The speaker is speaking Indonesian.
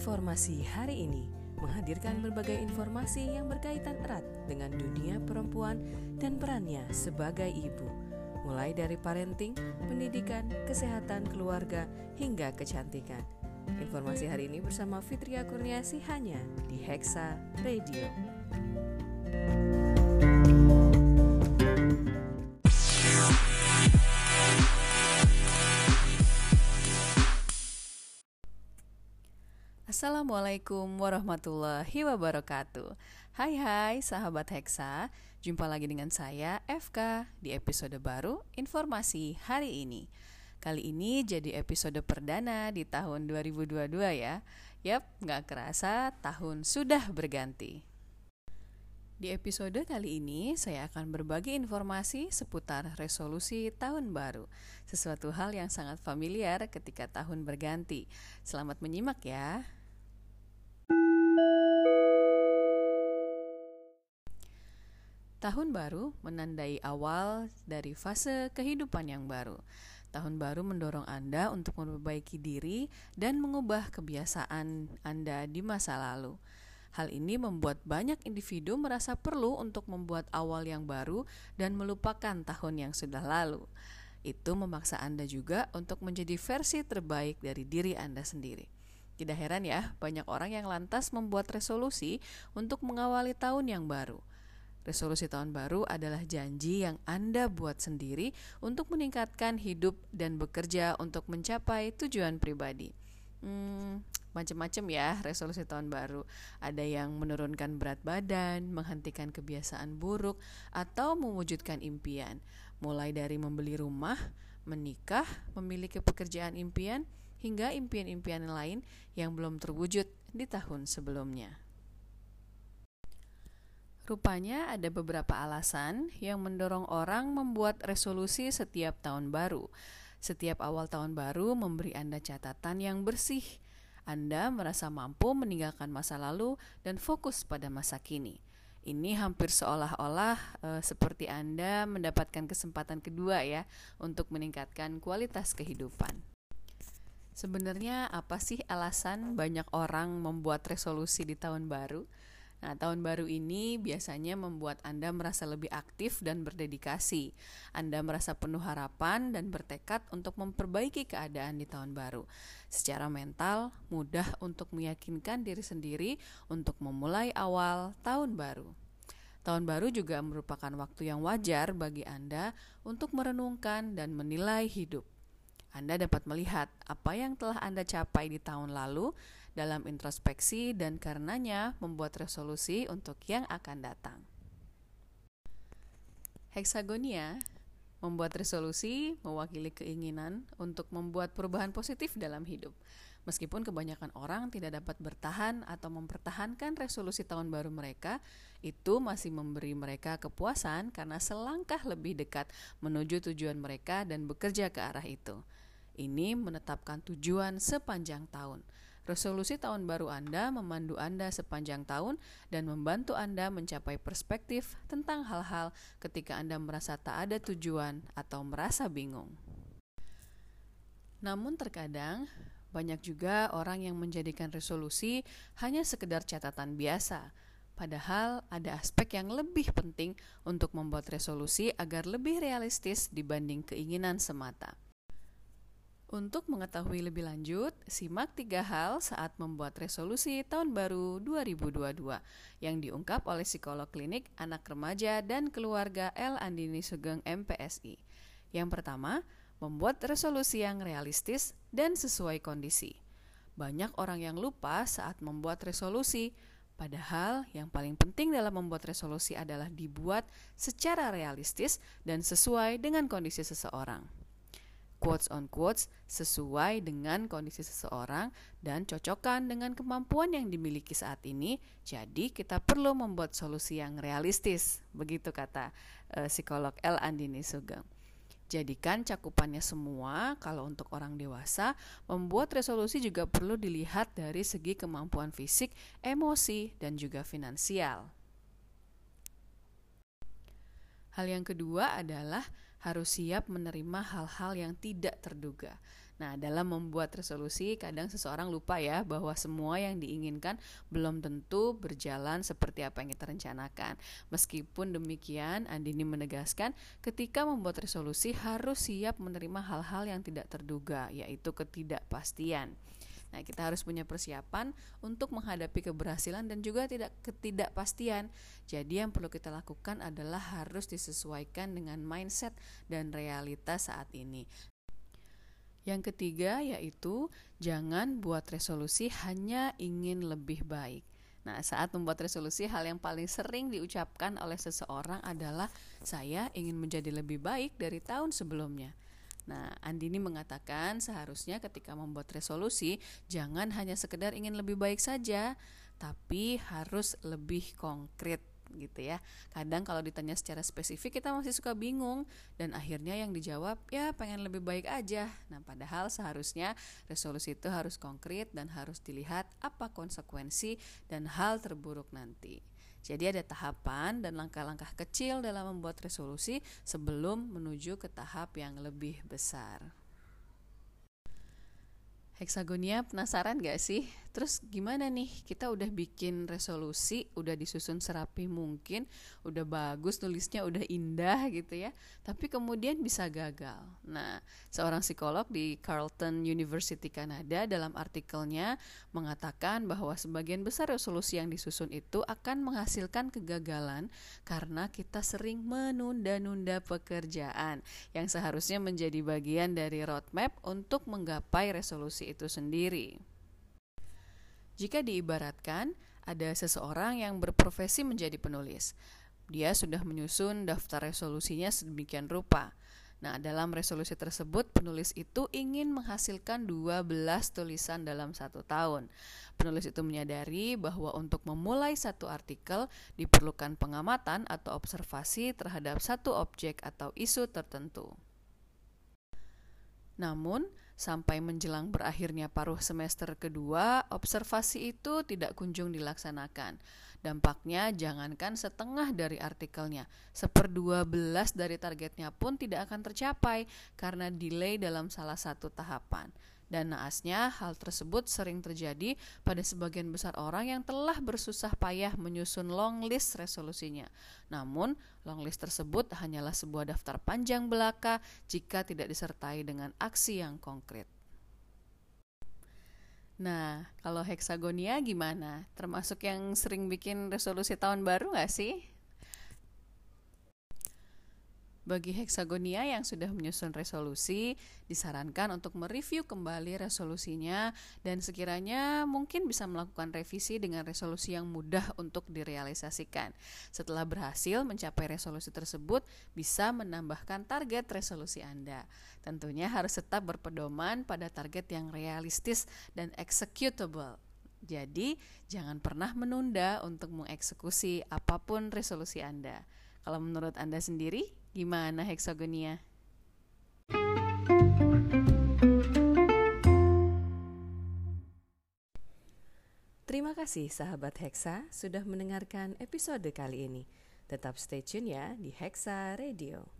Informasi hari ini menghadirkan berbagai informasi yang berkaitan erat dengan dunia perempuan dan perannya sebagai ibu, mulai dari parenting, pendidikan, kesehatan keluarga, hingga kecantikan. Informasi hari ini bersama Fitria Kurniasi hanya di Hexa Radio. Assalamualaikum warahmatullahi wabarakatuh. Hai hai sahabat Hexa. Jumpa lagi dengan saya FK di episode baru Informasi hari ini. Kali ini jadi episode perdana di tahun 2022 ya. Yap, nggak kerasa tahun sudah berganti. Di episode kali ini saya akan berbagi informasi seputar resolusi tahun baru. Sesuatu hal yang sangat familiar ketika tahun berganti. Selamat menyimak ya Tahun baru menandai awal dari fase kehidupan yang baru. Tahun baru mendorong Anda untuk memperbaiki diri dan mengubah kebiasaan Anda di masa lalu. Hal ini membuat banyak individu merasa perlu untuk membuat awal yang baru dan melupakan tahun yang sudah lalu. Itu memaksa Anda juga untuk menjadi versi terbaik dari diri Anda sendiri. Tidak heran ya, banyak orang yang lantas membuat resolusi untuk mengawali tahun yang baru. Resolusi tahun baru adalah janji yang Anda buat sendiri untuk meningkatkan hidup dan bekerja untuk mencapai tujuan pribadi. Hmm, macam-macam ya resolusi tahun baru. Ada yang menurunkan berat badan, menghentikan kebiasaan buruk, atau mewujudkan impian. Mulai dari membeli rumah, menikah, memiliki pekerjaan impian, hingga impian-impian lain yang belum terwujud di tahun sebelumnya. Rupanya ada beberapa alasan yang mendorong orang membuat resolusi setiap tahun baru. Setiap awal tahun baru memberi Anda catatan yang bersih. Anda merasa mampu meninggalkan masa lalu dan fokus pada masa kini. Ini hampir seolah-olah e, seperti Anda mendapatkan kesempatan kedua ya untuk meningkatkan kualitas kehidupan. Sebenarnya apa sih alasan banyak orang membuat resolusi di tahun baru? Nah, tahun baru ini biasanya membuat Anda merasa lebih aktif dan berdedikasi. Anda merasa penuh harapan dan bertekad untuk memperbaiki keadaan di tahun baru. Secara mental, mudah untuk meyakinkan diri sendiri untuk memulai awal tahun baru. Tahun baru juga merupakan waktu yang wajar bagi Anda untuk merenungkan dan menilai hidup. Anda dapat melihat apa yang telah Anda capai di tahun lalu dalam introspeksi dan karenanya membuat resolusi untuk yang akan datang. Heksagonia membuat resolusi mewakili keinginan untuk membuat perubahan positif dalam hidup. Meskipun kebanyakan orang tidak dapat bertahan atau mempertahankan resolusi tahun baru mereka, itu masih memberi mereka kepuasan karena selangkah lebih dekat menuju tujuan mereka dan bekerja ke arah itu. Ini menetapkan tujuan sepanjang tahun. Resolusi tahun baru Anda memandu Anda sepanjang tahun dan membantu Anda mencapai perspektif tentang hal-hal ketika Anda merasa tak ada tujuan atau merasa bingung. Namun terkadang banyak juga orang yang menjadikan resolusi hanya sekedar catatan biasa, padahal ada aspek yang lebih penting untuk membuat resolusi agar lebih realistis dibanding keinginan semata. Untuk mengetahui lebih lanjut, simak tiga hal saat membuat resolusi tahun baru 2022 yang diungkap oleh psikolog klinik anak remaja dan keluarga L. Andini Sugeng MPSI. Yang pertama, membuat resolusi yang realistis dan sesuai kondisi. Banyak orang yang lupa saat membuat resolusi, padahal yang paling penting dalam membuat resolusi adalah dibuat secara realistis dan sesuai dengan kondisi seseorang. Quotes on quotes sesuai dengan kondisi seseorang dan cocokkan dengan kemampuan yang dimiliki saat ini. Jadi kita perlu membuat solusi yang realistis, begitu kata uh, psikolog L Andini Sugeng. Jadikan cakupannya semua. Kalau untuk orang dewasa, membuat resolusi juga perlu dilihat dari segi kemampuan fisik, emosi, dan juga finansial. Hal yang kedua adalah harus siap menerima hal-hal yang tidak terduga. Nah, dalam membuat resolusi, kadang seseorang lupa ya bahwa semua yang diinginkan belum tentu berjalan seperti apa yang kita rencanakan. Meskipun demikian, Andini menegaskan ketika membuat resolusi harus siap menerima hal-hal yang tidak terduga, yaitu ketidakpastian. Nah, kita harus punya persiapan untuk menghadapi keberhasilan dan juga tidak ketidakpastian. Jadi yang perlu kita lakukan adalah harus disesuaikan dengan mindset dan realitas saat ini. Yang ketiga yaitu jangan buat resolusi hanya ingin lebih baik. Nah, saat membuat resolusi, hal yang paling sering diucapkan oleh seseorang adalah "saya ingin menjadi lebih baik dari tahun sebelumnya". Nah, Andini mengatakan seharusnya ketika membuat resolusi jangan hanya sekedar ingin lebih baik saja, tapi harus lebih konkret gitu ya. Kadang kalau ditanya secara spesifik kita masih suka bingung dan akhirnya yang dijawab ya pengen lebih baik aja. Nah, padahal seharusnya resolusi itu harus konkret dan harus dilihat apa konsekuensi dan hal terburuk nanti. Jadi ada tahapan dan langkah-langkah kecil dalam membuat resolusi sebelum menuju ke tahap yang lebih besar. Heksagonia penasaran gak sih? Terus gimana nih? Kita udah bikin resolusi, udah disusun serapi mungkin, udah bagus tulisnya, udah indah gitu ya. Tapi kemudian bisa gagal. Nah, seorang psikolog di Carleton University Kanada dalam artikelnya mengatakan bahwa sebagian besar resolusi yang disusun itu akan menghasilkan kegagalan karena kita sering menunda-nunda pekerjaan yang seharusnya menjadi bagian dari roadmap untuk menggapai resolusi itu sendiri. Jika diibaratkan, ada seseorang yang berprofesi menjadi penulis. Dia sudah menyusun daftar resolusinya sedemikian rupa. Nah, dalam resolusi tersebut, penulis itu ingin menghasilkan 12 tulisan dalam satu tahun. Penulis itu menyadari bahwa untuk memulai satu artikel diperlukan pengamatan atau observasi terhadap satu objek atau isu tertentu. Namun, Sampai menjelang berakhirnya paruh semester kedua, observasi itu tidak kunjung dilaksanakan. Dampaknya jangankan setengah dari artikelnya, seperdua belas dari targetnya pun tidak akan tercapai karena delay dalam salah satu tahapan. Dan naasnya, hal tersebut sering terjadi pada sebagian besar orang yang telah bersusah payah menyusun long list resolusinya. Namun, long list tersebut hanyalah sebuah daftar panjang belaka jika tidak disertai dengan aksi yang konkret. Nah, kalau heksagonia gimana? Termasuk yang sering bikin resolusi tahun baru nggak sih? Bagi heksagonia yang sudah menyusun resolusi, disarankan untuk mereview kembali resolusinya dan sekiranya mungkin bisa melakukan revisi dengan resolusi yang mudah untuk direalisasikan. Setelah berhasil mencapai resolusi tersebut, bisa menambahkan target resolusi Anda. Tentunya harus tetap berpedoman pada target yang realistis dan executable. Jadi, jangan pernah menunda untuk mengeksekusi apa pun resolusi Anda. Kalau menurut Anda sendiri, Gimana heksagonia? Terima kasih sahabat Hexa sudah mendengarkan episode kali ini. Tetap stay tune ya di Hexa Radio.